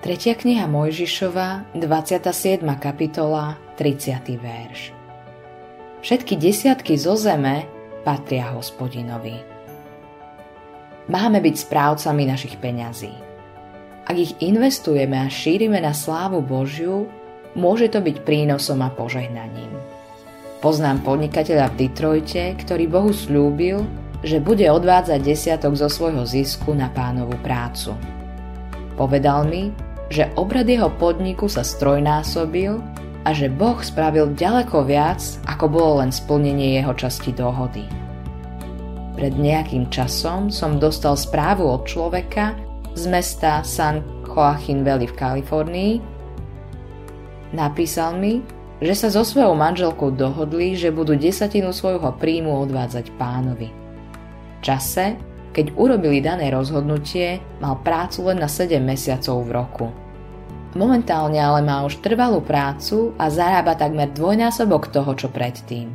Tretia kniha Mojžišova, 27. kapitola, 30. verš. Všetky desiatky zo zeme patria hospodinovi. Máme byť správcami našich peňazí. Ak ich investujeme a šírime na slávu Božiu, môže to byť prínosom a požehnaním. Poznám podnikateľa v Detroite, ktorý Bohu slúbil, že bude odvádzať desiatok zo svojho zisku na pánovú prácu. Povedal mi, že obrad jeho podniku sa strojnásobil a že Boh spravil ďaleko viac, ako bolo len splnenie jeho časti dohody. Pred nejakým časom som dostal správu od človeka z mesta San Joaquin Valley v Kalifornii. Napísal mi, že sa so svojou manželkou dohodli, že budú desatinu svojho príjmu odvádzať pánovi čase, keď urobili dané rozhodnutie, mal prácu len na 7 mesiacov v roku. Momentálne ale má už trvalú prácu a zarába takmer dvojnásobok toho, čo predtým.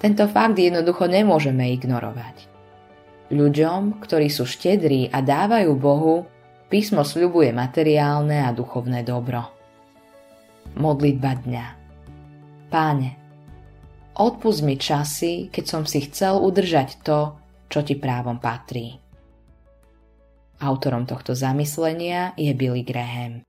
Tento fakt jednoducho nemôžeme ignorovať. Ľuďom, ktorí sú štedrí a dávajú Bohu, písmo sľubuje materiálne a duchovné dobro. Modlitba dňa Páne, odpust mi časy, keď som si chcel udržať to, čo ti právom patrí. Autorom tohto zamyslenia je Billy Graham.